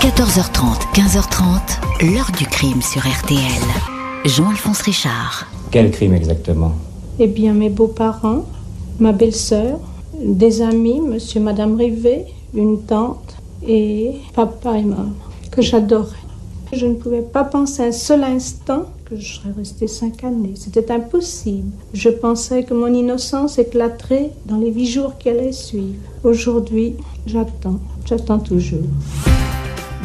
14h30, 15h30, l'heure du crime sur RTL. Jean-Alphonse Richard. Quel crime exactement? Eh bien, mes beaux-parents, ma belle-sœur, des amis, monsieur et madame Rivet, une tante et papa et maman, que j'adorais. Je ne pouvais pas penser un seul instant que je serais restée cinq années. C'était impossible. Je pensais que mon innocence éclaterait dans les huit jours qui allaient suivre. Aujourd'hui, j'attends. J'attends toujours.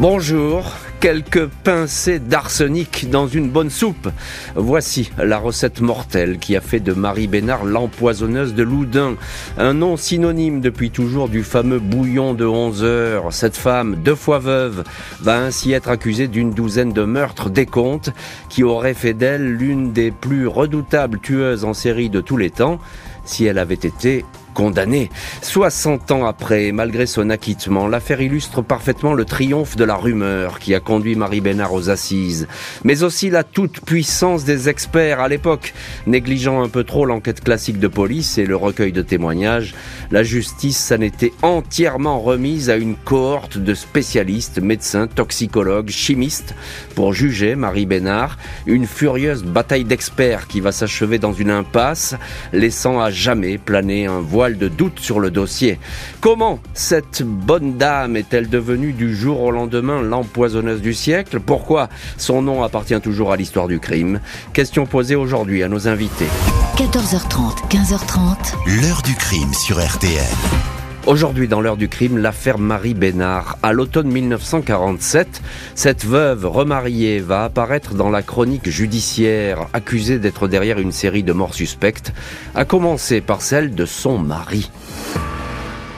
Bonjour, quelques pincées d'arsenic dans une bonne soupe. Voici la recette mortelle qui a fait de Marie Bénard l'empoisonneuse de Loudun, un nom synonyme depuis toujours du fameux bouillon de 11 heures. Cette femme, deux fois veuve, va ainsi être accusée d'une douzaine de meurtres décomptes qui auraient fait d'elle l'une des plus redoutables tueuses en série de tous les temps si elle avait été condamné. 60 ans après, malgré son acquittement, l'affaire illustre parfaitement le triomphe de la rumeur qui a conduit Marie Bénard aux assises, mais aussi la toute-puissance des experts à l'époque. Négligeant un peu trop l'enquête classique de police et le recueil de témoignages, la justice s'en était entièrement remise à une cohorte de spécialistes, médecins, toxicologues, chimistes, pour juger Marie Bénard, une furieuse bataille d'experts qui va s'achever dans une impasse, laissant à jamais planer un voile de doute sur le dossier. Comment cette bonne dame est-elle devenue du jour au lendemain l'empoisonneuse du siècle? Pourquoi son nom appartient toujours à l'histoire du crime? Question posée aujourd'hui à nos invités. 14h30, 15h30. L'heure du crime sur RTL. Aujourd'hui, dans l'heure du crime, l'affaire Marie Bénard. À l'automne 1947, cette veuve remariée va apparaître dans la chronique judiciaire, accusée d'être derrière une série de morts suspectes, à commencer par celle de son mari.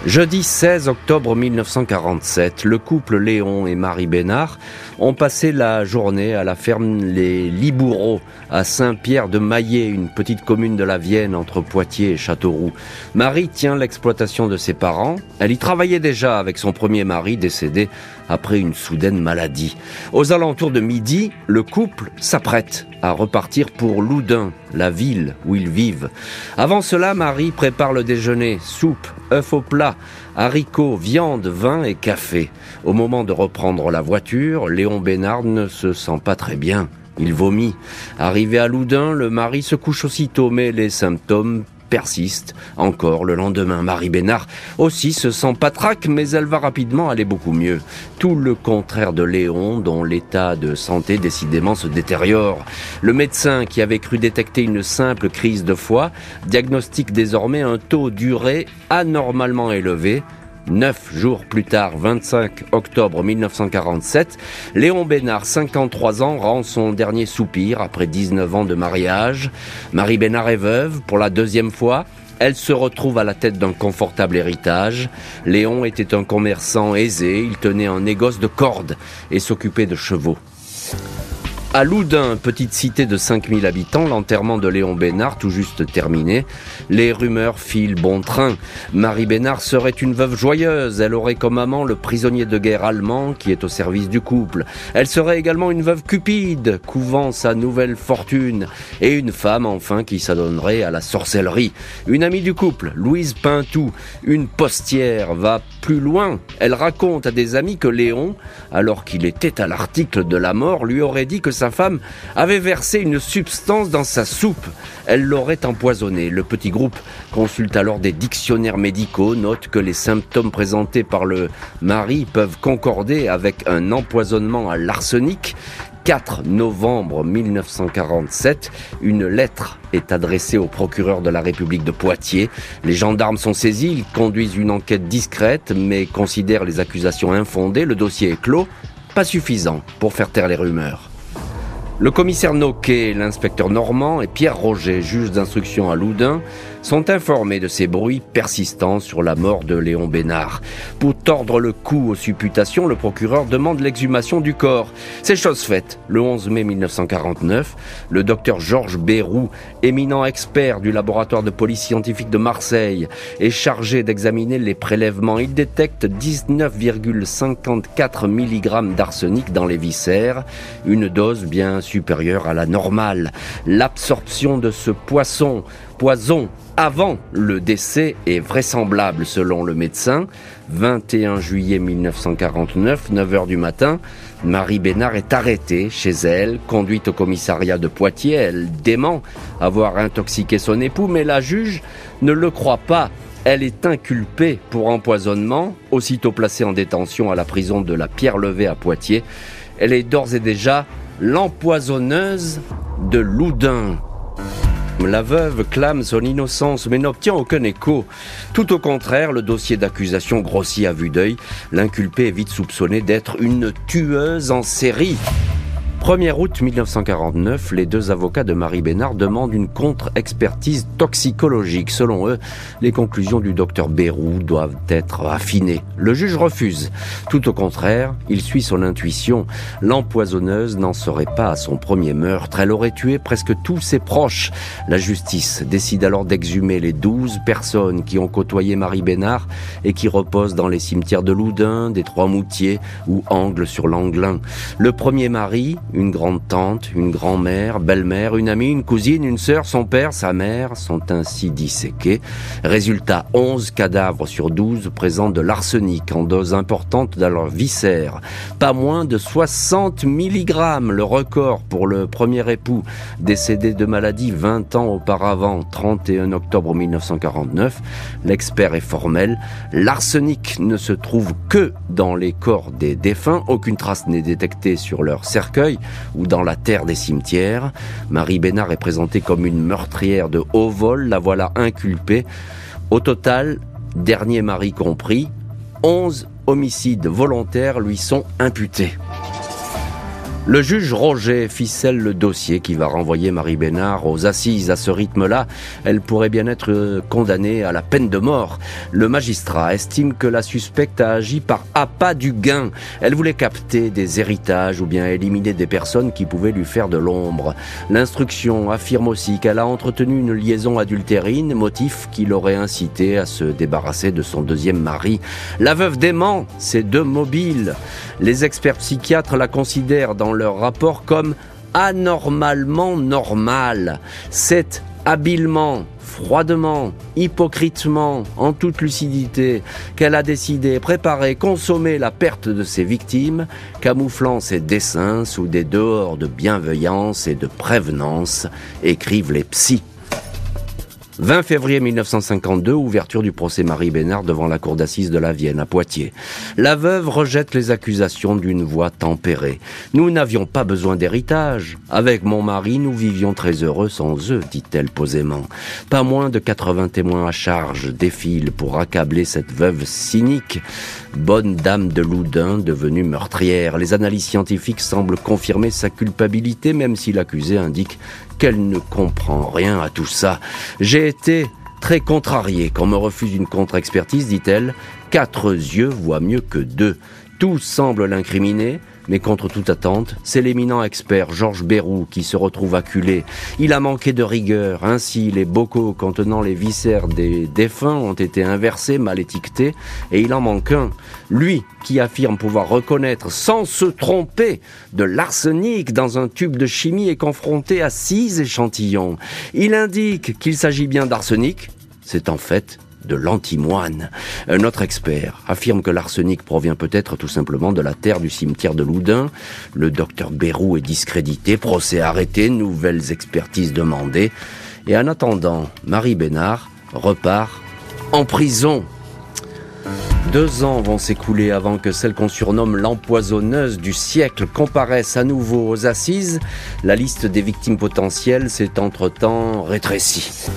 Jeudi 16 octobre 1947, le couple Léon et Marie Bénard ont passé la journée à la ferme Les Liboureaux à Saint-Pierre de Maillet, une petite commune de la Vienne entre Poitiers et Châteauroux. Marie tient l'exploitation de ses parents. Elle y travaillait déjà avec son premier mari décédé après une soudaine maladie. Aux alentours de midi, le couple s'apprête à repartir pour Loudun, la ville où ils vivent. Avant cela, Marie prépare le déjeuner, soupe, œufs au plat, haricots, viande, vin et café. Au moment de reprendre la voiture, Léon Bénard ne se sent pas très bien. Il vomit. Arrivé à Loudun, le mari se couche aussitôt, mais les symptômes persiste. Encore le lendemain, Marie Bénard aussi se sent patraque, mais elle va rapidement aller beaucoup mieux. Tout le contraire de Léon, dont l'état de santé décidément se détériore. Le médecin qui avait cru détecter une simple crise de foie diagnostique désormais un taux d'urée anormalement élevé Neuf jours plus tard, 25 octobre 1947, Léon Bénard, 53 ans, rend son dernier soupir après 19 ans de mariage. Marie Bénard est veuve pour la deuxième fois. Elle se retrouve à la tête d'un confortable héritage. Léon était un commerçant aisé, il tenait un négoce de cordes et s'occupait de chevaux. À Loudun, petite cité de 5000 habitants, l'enterrement de Léon Bénard tout juste terminé. Les rumeurs filent bon train. Marie Bénard serait une veuve joyeuse. Elle aurait comme amant le prisonnier de guerre allemand qui est au service du couple. Elle serait également une veuve cupide, couvant sa nouvelle fortune. Et une femme enfin qui s'adonnerait à la sorcellerie. Une amie du couple, Louise Pintou, une postière, va plus loin. Elle raconte à des amis que Léon, alors qu'il était à l'article de la mort, lui aurait dit que sa femme avait versé une substance dans sa soupe. Elle l'aurait empoisonné. Le petit groupe consulte alors des dictionnaires médicaux, note que les symptômes présentés par le mari peuvent concorder avec un empoisonnement à l'arsenic 4 novembre 1947, une lettre est adressée au procureur de la République de Poitiers. Les gendarmes sont saisis, ils conduisent une enquête discrète mais considèrent les accusations infondées. Le dossier est clos, pas suffisant pour faire taire les rumeurs. Le commissaire Noquet, l'inspecteur Normand et Pierre Roger, juge d'instruction à Loudun, sont informés de ces bruits persistants sur la mort de Léon Bénard. Pour tordre le cou aux supputations, le procureur demande l'exhumation du corps. C'est chose faite. Le 11 mai 1949, le docteur Georges Bérou, éminent expert du laboratoire de police scientifique de Marseille, est chargé d'examiner les prélèvements. Il détecte 19,54 mg d'arsenic dans les viscères, une dose bien supérieure à la normale. L'absorption de ce poisson poison avant le décès est vraisemblable selon le médecin. 21 juillet 1949, 9h du matin, Marie Bénard est arrêtée chez elle, conduite au commissariat de Poitiers. Elle dément avoir intoxiqué son époux, mais la juge ne le croit pas. Elle est inculpée pour empoisonnement, aussitôt placée en détention à la prison de la Pierre-Levée à Poitiers. Elle est d'ores et déjà l'empoisonneuse de Loudun. La veuve clame son innocence mais n'obtient aucun écho. Tout au contraire, le dossier d'accusation grossit à vue d'œil. L'inculpé est vite soupçonné d'être une tueuse en série. 1er août 1949, les deux avocats de Marie Bénard demandent une contre-expertise toxicologique. Selon eux, les conclusions du docteur Bérou doivent être affinées. Le juge refuse. Tout au contraire, il suit son intuition. L'empoisonneuse n'en serait pas à son premier meurtre. Elle aurait tué presque tous ses proches. La justice décide alors d'exhumer les douze personnes qui ont côtoyé Marie Bénard et qui reposent dans les cimetières de Loudun, des Trois-Moutiers ou Angle sur l'Anglin. Le premier mari, une grande-tante, une grand-mère, belle-mère, une amie, une cousine, une sœur, son père, sa mère sont ainsi disséqués. Résultat, 11 cadavres sur 12 présentent de l'arsenic en dose importante dans leurs viscères. Pas moins de 60 mg, le record pour le premier époux, décédé de maladie 20 ans auparavant, 31 octobre 1949. L'expert est formel. L'arsenic ne se trouve que dans les corps des défunts. Aucune trace n'est détectée sur leur cercueil ou dans la terre des cimetières. Marie Bénard est présentée comme une meurtrière de haut vol, la voilà inculpée. Au total, dernier mari compris, 11 homicides volontaires lui sont imputés. Le juge Roger ficelle le dossier qui va renvoyer Marie Bénard aux assises. À ce rythme-là, elle pourrait bien être condamnée à la peine de mort. Le magistrat estime que la suspecte a agi par appât du gain. Elle voulait capter des héritages ou bien éliminer des personnes qui pouvaient lui faire de l'ombre. L'instruction affirme aussi qu'elle a entretenu une liaison adultérine, motif qui l'aurait incité à se débarrasser de son deuxième mari. La veuve dément ces deux mobiles. Les experts psychiatres la considèrent dans leur rapport comme anormalement normal. C'est habilement, froidement, hypocritement, en toute lucidité, qu'elle a décidé, préparé, consommer la perte de ses victimes, camouflant ses dessins sous des dehors de bienveillance et de prévenance, écrivent les psys. 20 février 1952, ouverture du procès Marie Bénard devant la cour d'assises de la Vienne à Poitiers. La veuve rejette les accusations d'une voix tempérée. Nous n'avions pas besoin d'héritage. Avec mon mari, nous vivions très heureux sans eux, dit-elle posément. Pas moins de 80 témoins à charge défilent pour accabler cette veuve cynique. Bonne dame de Loudun devenue meurtrière. Les analyses scientifiques semblent confirmer sa culpabilité, même si l'accusé indique qu'elle ne comprend rien à tout ça. J'ai été très contrarié quand me refuse une contre-expertise, dit-elle. Quatre yeux voient mieux que deux. Tout semble l'incriminer, mais contre toute attente, c'est l'éminent expert Georges Bérou qui se retrouve acculé. Il a manqué de rigueur, ainsi les bocaux contenant les viscères des défunts ont été inversés, mal étiquetés, et il en manque un. Lui qui affirme pouvoir reconnaître sans se tromper de l'arsenic dans un tube de chimie est confronté à six échantillons. Il indique qu'il s'agit bien d'arsenic, c'est en fait de l'antimoine. Un autre expert affirme que l'arsenic provient peut-être tout simplement de la terre du cimetière de Loudun. Le docteur Bérou est discrédité, procès arrêté, nouvelles expertises demandées. Et en attendant, Marie Bénard repart en prison. Deux ans vont s'écouler avant que celle qu'on surnomme l'empoisonneuse du siècle comparaisse à nouveau aux assises. La liste des victimes potentielles s'est entre-temps rétrécie.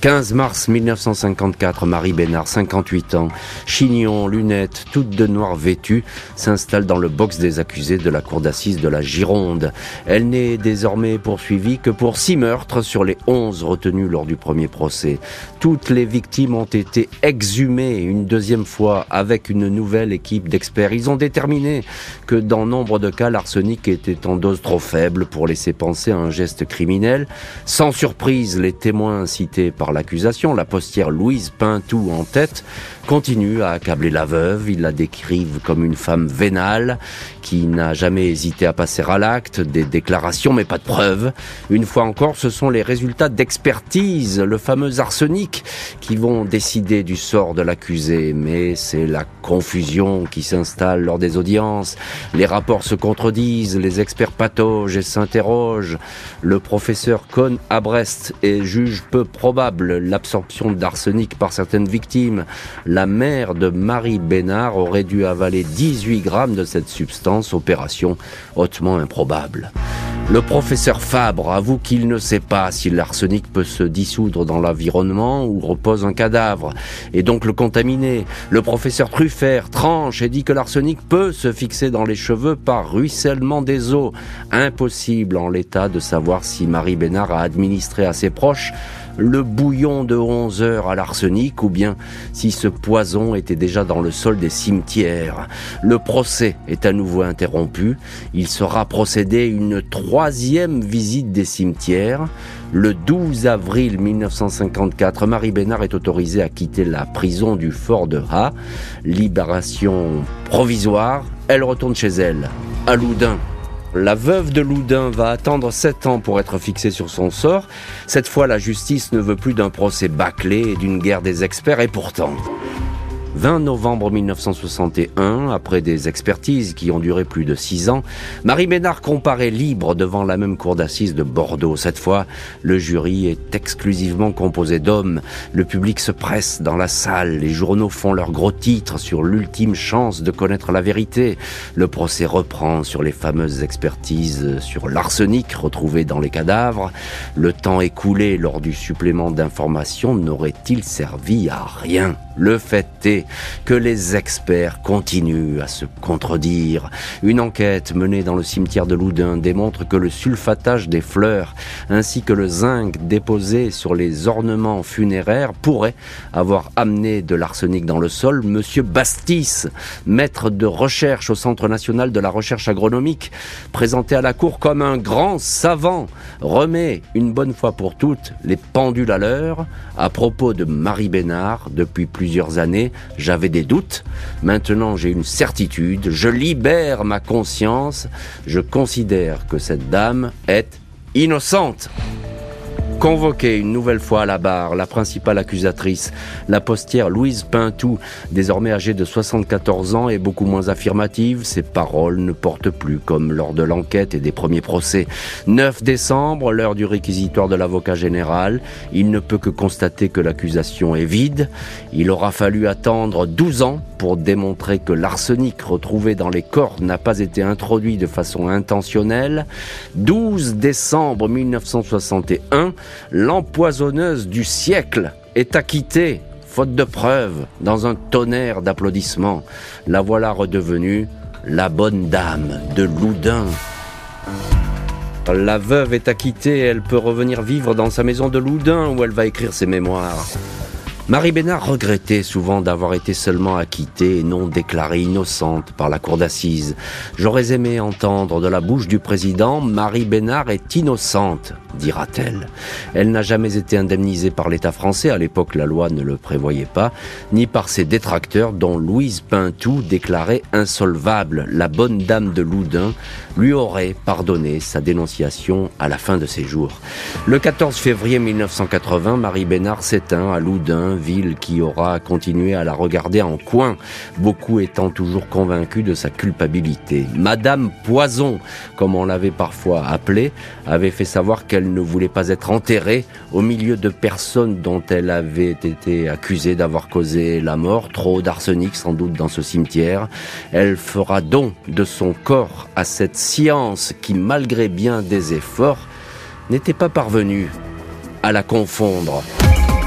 15 mars 1954, Marie Bénard, 58 ans, chignon, lunettes, toute de noir vêtue, s'installe dans le box des accusés de la cour d'assises de la Gironde. Elle n'est désormais poursuivie que pour six meurtres sur les 11 retenus lors du premier procès. Toutes les victimes ont été exhumées une deuxième fois avec une nouvelle équipe d'experts. Ils ont déterminé que dans nombre de cas, l'arsenic était en dose trop faible pour laisser penser à un geste criminel. Sans surprise, les témoins cités par l'accusation, la postière Louise Pintou en tête, continue à accabler la veuve. Ils la décrivent comme une femme vénale qui n'a jamais hésité à passer à l'acte, des déclarations mais pas de preuves. Une fois encore, ce sont les résultats d'expertise, le fameux arsenic, qui vont décider du sort de l'accusé. Mais c'est la confusion qui s'installe lors des audiences. Les rapports se contredisent, les experts patogent et s'interrogent. Le professeur Cohn à Brest et juge peu probable l'absorption d'arsenic par certaines victimes la mère de Marie Bénard aurait dû avaler 18 grammes de cette substance, opération hautement improbable. Le professeur Fabre avoue qu'il ne sait pas si l'arsenic peut se dissoudre dans l'environnement où repose un cadavre et donc le contaminer. Le professeur Truffert tranche et dit que l'arsenic peut se fixer dans les cheveux par ruissellement des eaux. Impossible en l'état de savoir si Marie Bénard a administré à ses proches le bouillon de 11 heures à l'arsenic ou bien si ce poison était déjà dans le sol des cimetières. Le procès est à nouveau interrompu. Il sera procédé une troisième visite des cimetières. Le 12 avril 1954, Marie Bénard est autorisée à quitter la prison du fort de Ha. Libération provisoire, elle retourne chez elle, à Loudun. La veuve de Loudun va attendre sept ans pour être fixée sur son sort. Cette fois, la justice ne veut plus d'un procès bâclé et d'une guerre des experts, et pourtant... 20 novembre 1961, après des expertises qui ont duré plus de six ans, Marie Ménard comparaît libre devant la même cour d'assises de Bordeaux. Cette fois, le jury est exclusivement composé d'hommes. Le public se presse dans la salle. Les journaux font leurs gros titres sur l'ultime chance de connaître la vérité. Le procès reprend sur les fameuses expertises sur l'arsenic retrouvé dans les cadavres. Le temps écoulé lors du supplément d'information n'aurait-il servi à rien? Le fait est que les experts continuent à se contredire. Une enquête menée dans le cimetière de Loudun démontre que le sulfatage des fleurs ainsi que le zinc déposé sur les ornements funéraires pourrait avoir amené de l'arsenic dans le sol. Monsieur Bastis, maître de recherche au Centre national de la recherche agronomique, présenté à la cour comme un grand savant, remet une bonne fois pour toutes les pendules à l'heure à propos de Marie Bénard depuis plusieurs années j'avais des doutes, maintenant j'ai une certitude, je libère ma conscience, je considère que cette dame est innocente. Convoquée une nouvelle fois à la barre, la principale accusatrice, la postière Louise Pintou, désormais âgée de 74 ans et beaucoup moins affirmative, ses paroles ne portent plus comme lors de l'enquête et des premiers procès. 9 décembre, l'heure du réquisitoire de l'avocat général, il ne peut que constater que l'accusation est vide. Il aura fallu attendre 12 ans pour démontrer que l'arsenic retrouvé dans les corps n'a pas été introduit de façon intentionnelle. 12 décembre 1961, l'empoisonneuse du siècle est acquittée, faute de preuves, dans un tonnerre d'applaudissements. La voilà redevenue la bonne dame de Loudun. La veuve est acquittée, elle peut revenir vivre dans sa maison de Loudun où elle va écrire ses mémoires. Marie Bénard regrettait souvent d'avoir été seulement acquittée et non déclarée innocente par la cour d'assises. J'aurais aimé entendre de la bouche du président Marie Bénard est innocente, dira-t-elle. Elle, n'a jamais été indemnisée par l'État français, à l'époque la loi ne le prévoyait pas, ni par ses détracteurs dont Louise Pintou déclarait insolvable. La bonne dame de Loudun lui aurait pardonné sa dénonciation à la fin de ses jours. Le 14 février 1980, Marie Bénard s'éteint à Loudun, ville qui aura continué à la regarder en coin, beaucoup étant toujours convaincus de sa culpabilité. Madame Poison, comme on l'avait parfois appelée, avait fait savoir qu'elle ne voulait pas être enterrée au milieu de personnes dont elle avait été accusée d'avoir causé la mort, trop d'arsenic sans doute dans ce cimetière. Elle fera don de son corps à cette science qui, malgré bien des efforts, n'était pas parvenue à la confondre.